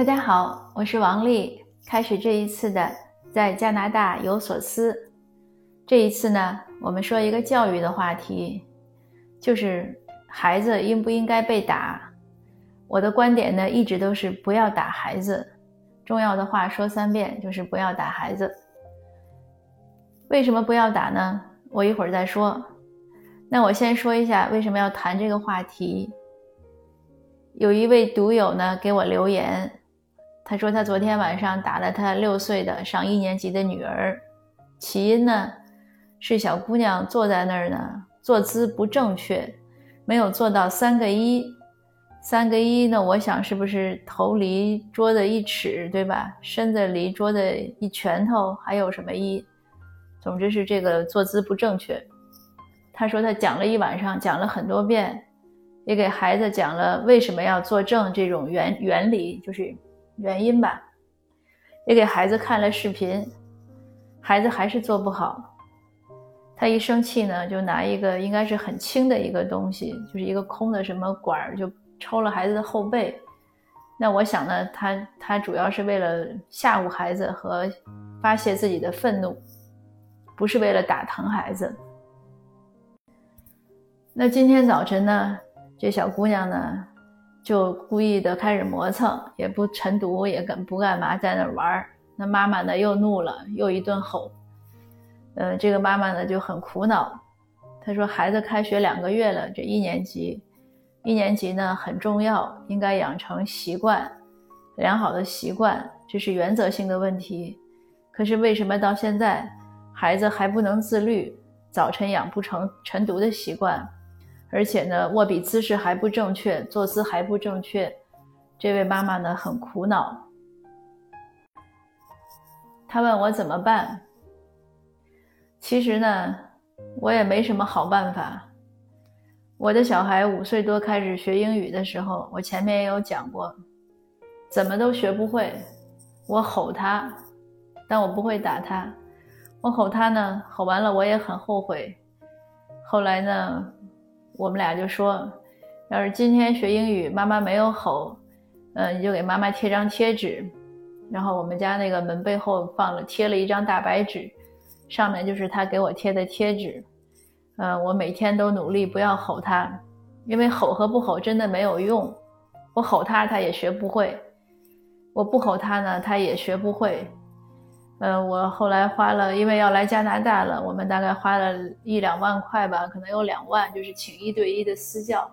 大家好，我是王丽。开始这一次的在加拿大有所思。这一次呢，我们说一个教育的话题，就是孩子应不应该被打。我的观点呢，一直都是不要打孩子。重要的话说三遍，就是不要打孩子。为什么不要打呢？我一会儿再说。那我先说一下为什么要谈这个话题。有一位读友呢给我留言，他说他昨天晚上打了他六岁的上一年级的女儿，起因呢是小姑娘坐在那儿呢，坐姿不正确，没有做到三个一。三个一呢，我想是不是头离桌子一尺，对吧？身子离桌子一拳头，还有什么一？总之是这个坐姿不正确。他说他讲了一晚上，讲了很多遍，也给孩子讲了为什么要坐正这种原原理，就是原因吧。也给孩子看了视频，孩子还是做不好。他一生气呢，就拿一个应该是很轻的一个东西，就是一个空的什么管儿，就抽了孩子的后背。那我想呢，他他主要是为了吓唬孩子和发泄自己的愤怒，不是为了打疼孩子。那今天早晨呢，这小姑娘呢，就故意的开始磨蹭，也不晨读，也干不干嘛，在那玩儿。那妈妈呢又怒了，又一顿吼。呃，这个妈妈呢就很苦恼，她说：“孩子开学两个月了，这一年级，一年级呢很重要，应该养成习惯，良好的习惯，这是原则性的问题。可是为什么到现在孩子还不能自律，早晨养不成晨读的习惯？”而且呢，握笔姿势还不正确，坐姿还不正确，这位妈妈呢很苦恼。她问我怎么办？其实呢，我也没什么好办法。我的小孩五岁多开始学英语的时候，我前面也有讲过，怎么都学不会。我吼他，但我不会打他。我吼他呢，吼完了我也很后悔。后来呢？我们俩就说，要是今天学英语，妈妈没有吼，嗯，你就给妈妈贴张贴纸。然后我们家那个门背后放了贴了一张大白纸，上面就是他给我贴的贴纸。嗯，我每天都努力不要吼他，因为吼和不吼真的没有用。我吼他，他也学不会；我不吼他呢，他也学不会。嗯，我后来花了，因为要来加拿大了，我们大概花了一两万块吧，可能有两万，就是请一对一的私教。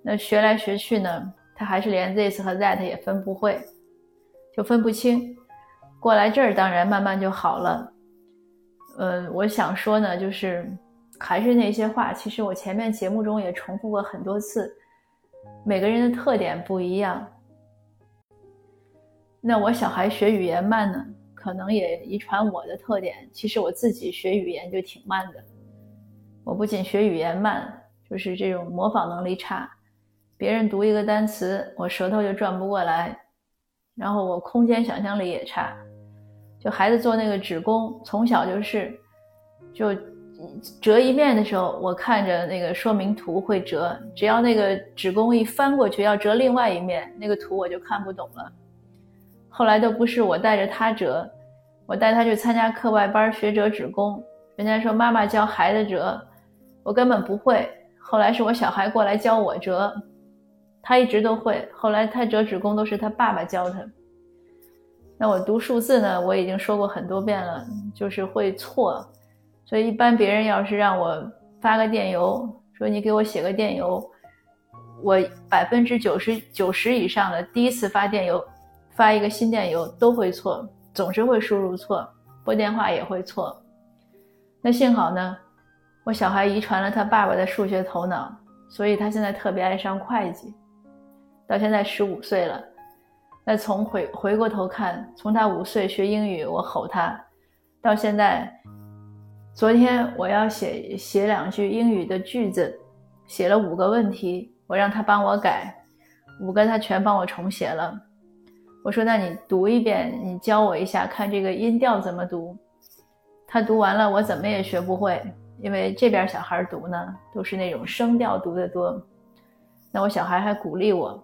那学来学去呢，他还是连 this 和 that 也分不会，就分不清。过来这儿当然慢慢就好了。嗯，我想说呢，就是还是那些话，其实我前面节目中也重复过很多次，每个人的特点不一样。那我小孩学语言慢呢？可能也遗传我的特点。其实我自己学语言就挺慢的。我不仅学语言慢，就是这种模仿能力差。别人读一个单词，我舌头就转不过来。然后我空间想象力也差。就孩子做那个纸工，从小就是，就折一面的时候，我看着那个说明图会折。只要那个纸工一翻过去要折另外一面，那个图我就看不懂了。后来都不是我带着他折，我带他去参加课外班学折纸工。人家说妈妈教孩子折，我根本不会。后来是我小孩过来教我折，他一直都会。后来他折纸工都是他爸爸教他。那我读数字呢？我已经说过很多遍了，就是会错。所以一般别人要是让我发个电邮，说你给我写个电邮，我百分之九十九十以上的第一次发电邮。发一个新电邮都会错，总是会输入错，拨电话也会错。那幸好呢，我小孩遗传了他爸爸的数学头脑，所以他现在特别爱上会计。到现在十五岁了，那从回回过头看，从他五岁学英语，我吼他，到现在，昨天我要写写两句英语的句子，写了五个问题，我让他帮我改，五个他全帮我重写了。我说：“那你读一遍，你教我一下，看这个音调怎么读。”他读完了，我怎么也学不会，因为这边小孩读呢，都是那种声调读的多。那我小孩还鼓励我，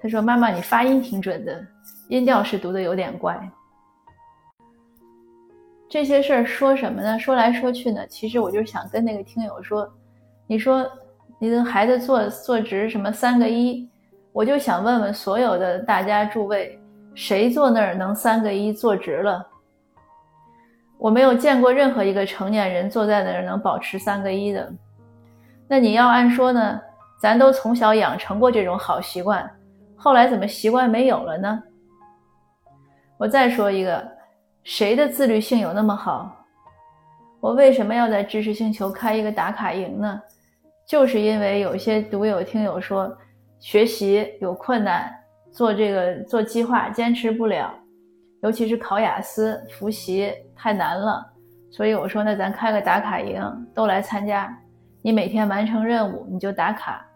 他说：“妈妈，你发音挺准的，音调是读的有点怪。”这些事儿说什么呢？说来说去呢，其实我就想跟那个听友说，你说你的孩子坐坐直什么三个一，我就想问问所有的大家诸位，谁坐那儿能三个一坐直了？我没有见过任何一个成年人坐在那儿能保持三个一的。那你要按说呢，咱都从小养成过这种好习惯，后来怎么习惯没有了呢？我再说一个。谁的自律性有那么好？我为什么要在知识星球开一个打卡营呢？就是因为有些读友听友说学习有困难，做这个做计划坚持不了，尤其是考雅思复习太难了。所以我说，那咱开个打卡营，都来参加。你每天完成任务，你就打卡，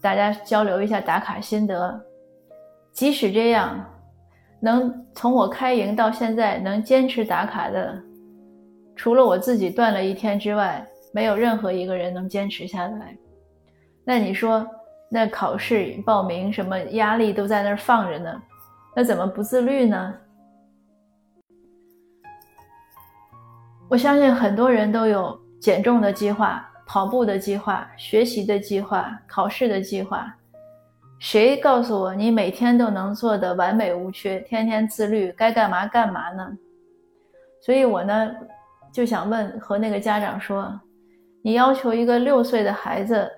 大家交流一下打卡心得。即使这样。能从我开营到现在能坚持打卡的，除了我自己断了一天之外，没有任何一个人能坚持下来。那你说，那考试报名什么压力都在那儿放着呢，那怎么不自律呢？我相信很多人都有减重的计划、跑步的计划、学习的计划、考试的计划。谁告诉我你每天都能做的完美无缺，天天自律，该干嘛干嘛呢？所以我呢就想问和那个家长说，你要求一个六岁的孩子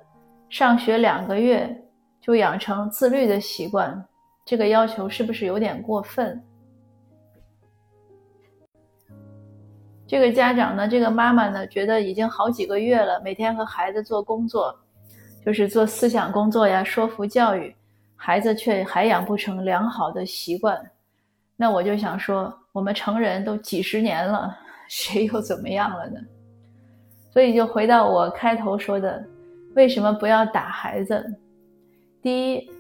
上学两个月就养成自律的习惯，这个要求是不是有点过分？这个家长呢，这个妈妈呢，觉得已经好几个月了，每天和孩子做工作。就是做思想工作呀，说服教育，孩子却还养不成良好的习惯。那我就想说，我们成人都几十年了，谁又怎么样了呢？所以就回到我开头说的，为什么不要打孩子？第一，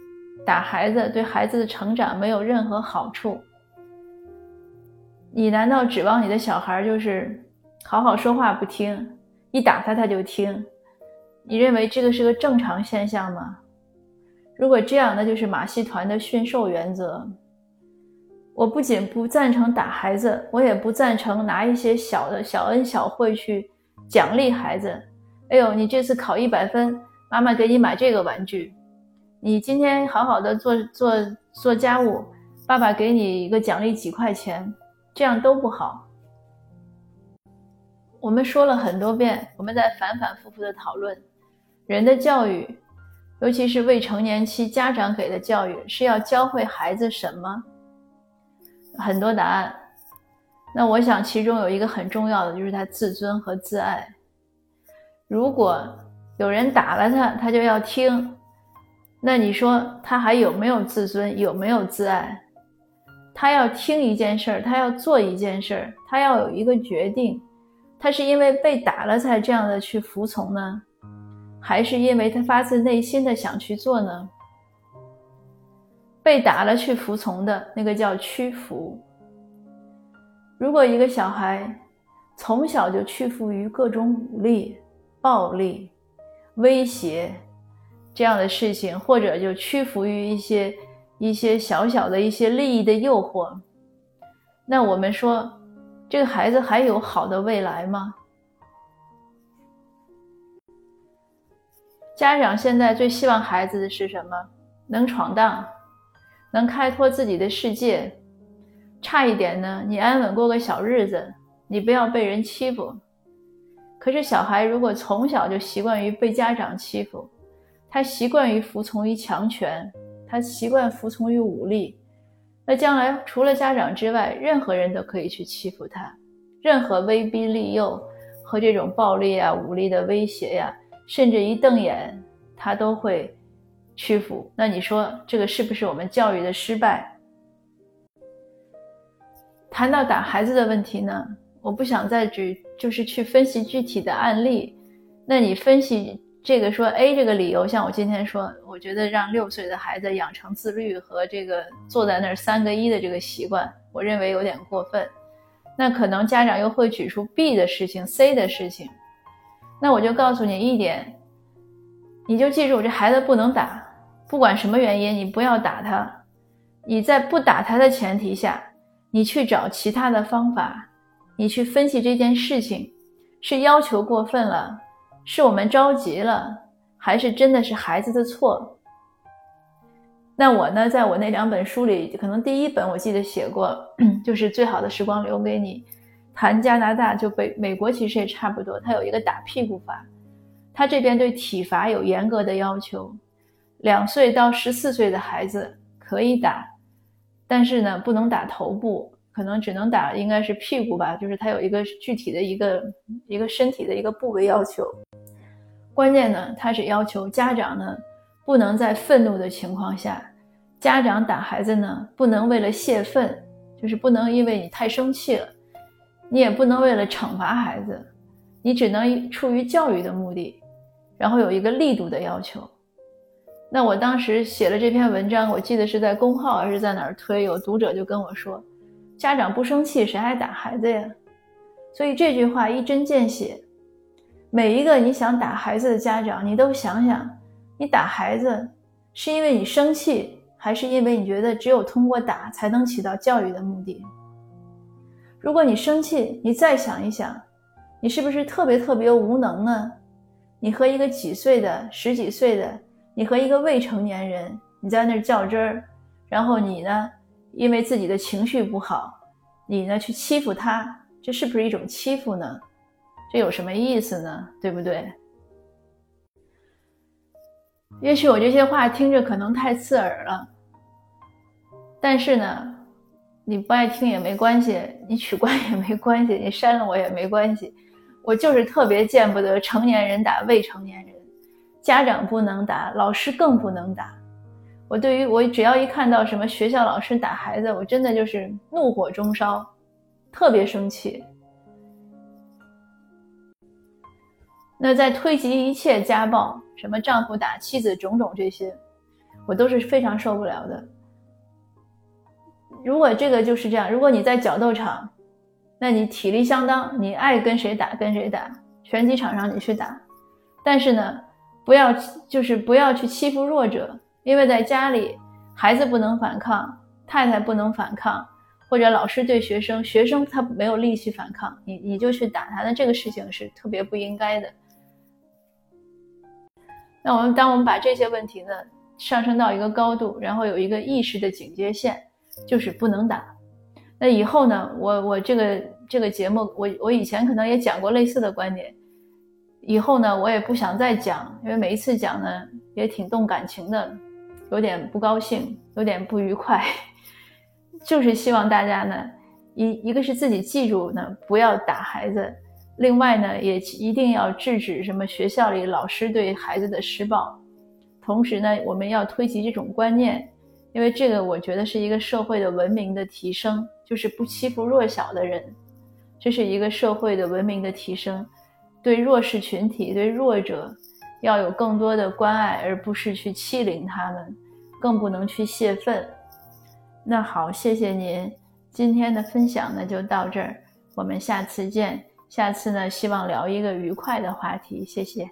打孩子对孩子的成长没有任何好处。你难道指望你的小孩就是好好说话不听，一打他他就听？你认为这个是个正常现象吗？如果这样，那就是马戏团的驯兽原则。我不仅不赞成打孩子，我也不赞成拿一些小的小恩小惠去奖励孩子。哎呦，你这次考一百分，妈妈给你买这个玩具；你今天好好的做做做家务，爸爸给你一个奖励几块钱，这样都不好。我们说了很多遍，我们在反反复复的讨论。人的教育，尤其是未成年期家长给的教育，是要教会孩子什么？很多答案。那我想其中有一个很重要的，就是他自尊和自爱。如果有人打了他，他就要听，那你说他还有没有自尊？有没有自爱？他要听一件事儿，他要做一件事儿，他要有一个决定，他是因为被打了才这样的去服从呢？还是因为他发自内心的想去做呢？被打了去服从的那个叫屈服。如果一个小孩从小就屈服于各种武力、暴力、威胁这样的事情，或者就屈服于一些一些小小的一些利益的诱惑，那我们说这个孩子还有好的未来吗？家长现在最希望孩子的是什么？能闯荡，能开拓自己的世界。差一点呢，你安稳过个小日子，你不要被人欺负。可是小孩如果从小就习惯于被家长欺负，他习惯于服从于强权，他习惯服从于武力，那将来除了家长之外，任何人都可以去欺负他。任何威逼利诱和这种暴力啊、武力的威胁呀。甚至一瞪眼，他都会屈服。那你说这个是不是我们教育的失败？谈到打孩子的问题呢，我不想再举，就是去分析具体的案例。那你分析这个说 A 这个理由，像我今天说，我觉得让六岁的孩子养成自律和这个坐在那儿三个一的这个习惯，我认为有点过分。那可能家长又会举出 B 的事情、C 的事情。那我就告诉你一点，你就记住，这孩子不能打，不管什么原因，你不要打他。你在不打他的前提下，你去找其他的方法，你去分析这件事情，是要求过分了，是我们着急了，还是真的是孩子的错？那我呢，在我那两本书里，可能第一本我记得写过，就是最好的时光留给你。谈加拿大就北美国其实也差不多，它有一个打屁股法，它这边对体罚有严格的要求，两岁到十四岁的孩子可以打，但是呢不能打头部，可能只能打应该是屁股吧，就是它有一个具体的一个一个身体的一个部位要求。关键呢，它是要求家长呢不能在愤怒的情况下，家长打孩子呢不能为了泄愤，就是不能因为你太生气了。你也不能为了惩罚孩子，你只能出于教育的目的，然后有一个力度的要求。那我当时写了这篇文章，我记得是在公号还是在哪儿推，有读者就跟我说：“家长不生气，谁还打孩子呀？”所以这句话一针见血。每一个你想打孩子的家长，你都想想，你打孩子是因为你生气，还是因为你觉得只有通过打才能起到教育的目的？如果你生气，你再想一想，你是不是特别特别无能呢？你和一个几岁的、十几岁的，你和一个未成年人，你在那儿较真儿，然后你呢，因为自己的情绪不好，你呢去欺负他，这是不是一种欺负呢？这有什么意思呢？对不对？也许我这些话听着可能太刺耳了，但是呢。你不爱听也没关系，你取关也没关系，你删了我也没关系。我就是特别见不得成年人打未成年人，家长不能打，老师更不能打。我对于我只要一看到什么学校老师打孩子，我真的就是怒火中烧，特别生气。那在推及一切家暴，什么丈夫打妻子，种种这些，我都是非常受不了的。如果这个就是这样，如果你在角斗场，那你体力相当，你爱跟谁打跟谁打，拳击场上你去打，但是呢，不要就是不要去欺负弱者，因为在家里孩子不能反抗，太太不能反抗，或者老师对学生，学生他没有力气反抗，你你就去打他，那这个事情是特别不应该的。那我们当我们把这些问题呢上升到一个高度，然后有一个意识的警戒线。就是不能打。那以后呢？我我这个这个节目，我我以前可能也讲过类似的观点。以后呢，我也不想再讲，因为每一次讲呢也挺动感情的，有点不高兴，有点不愉快。就是希望大家呢，一一个是自己记住呢，不要打孩子；另外呢，也一定要制止什么学校里老师对孩子的施暴。同时呢，我们要推及这种观念。因为这个，我觉得是一个社会的文明的提升，就是不欺负弱小的人，这是一个社会的文明的提升。对弱势群体、对弱者，要有更多的关爱，而不是去欺凌他们，更不能去泄愤。那好，谢谢您今天的分享呢，就到这儿，我们下次见。下次呢，希望聊一个愉快的话题，谢谢。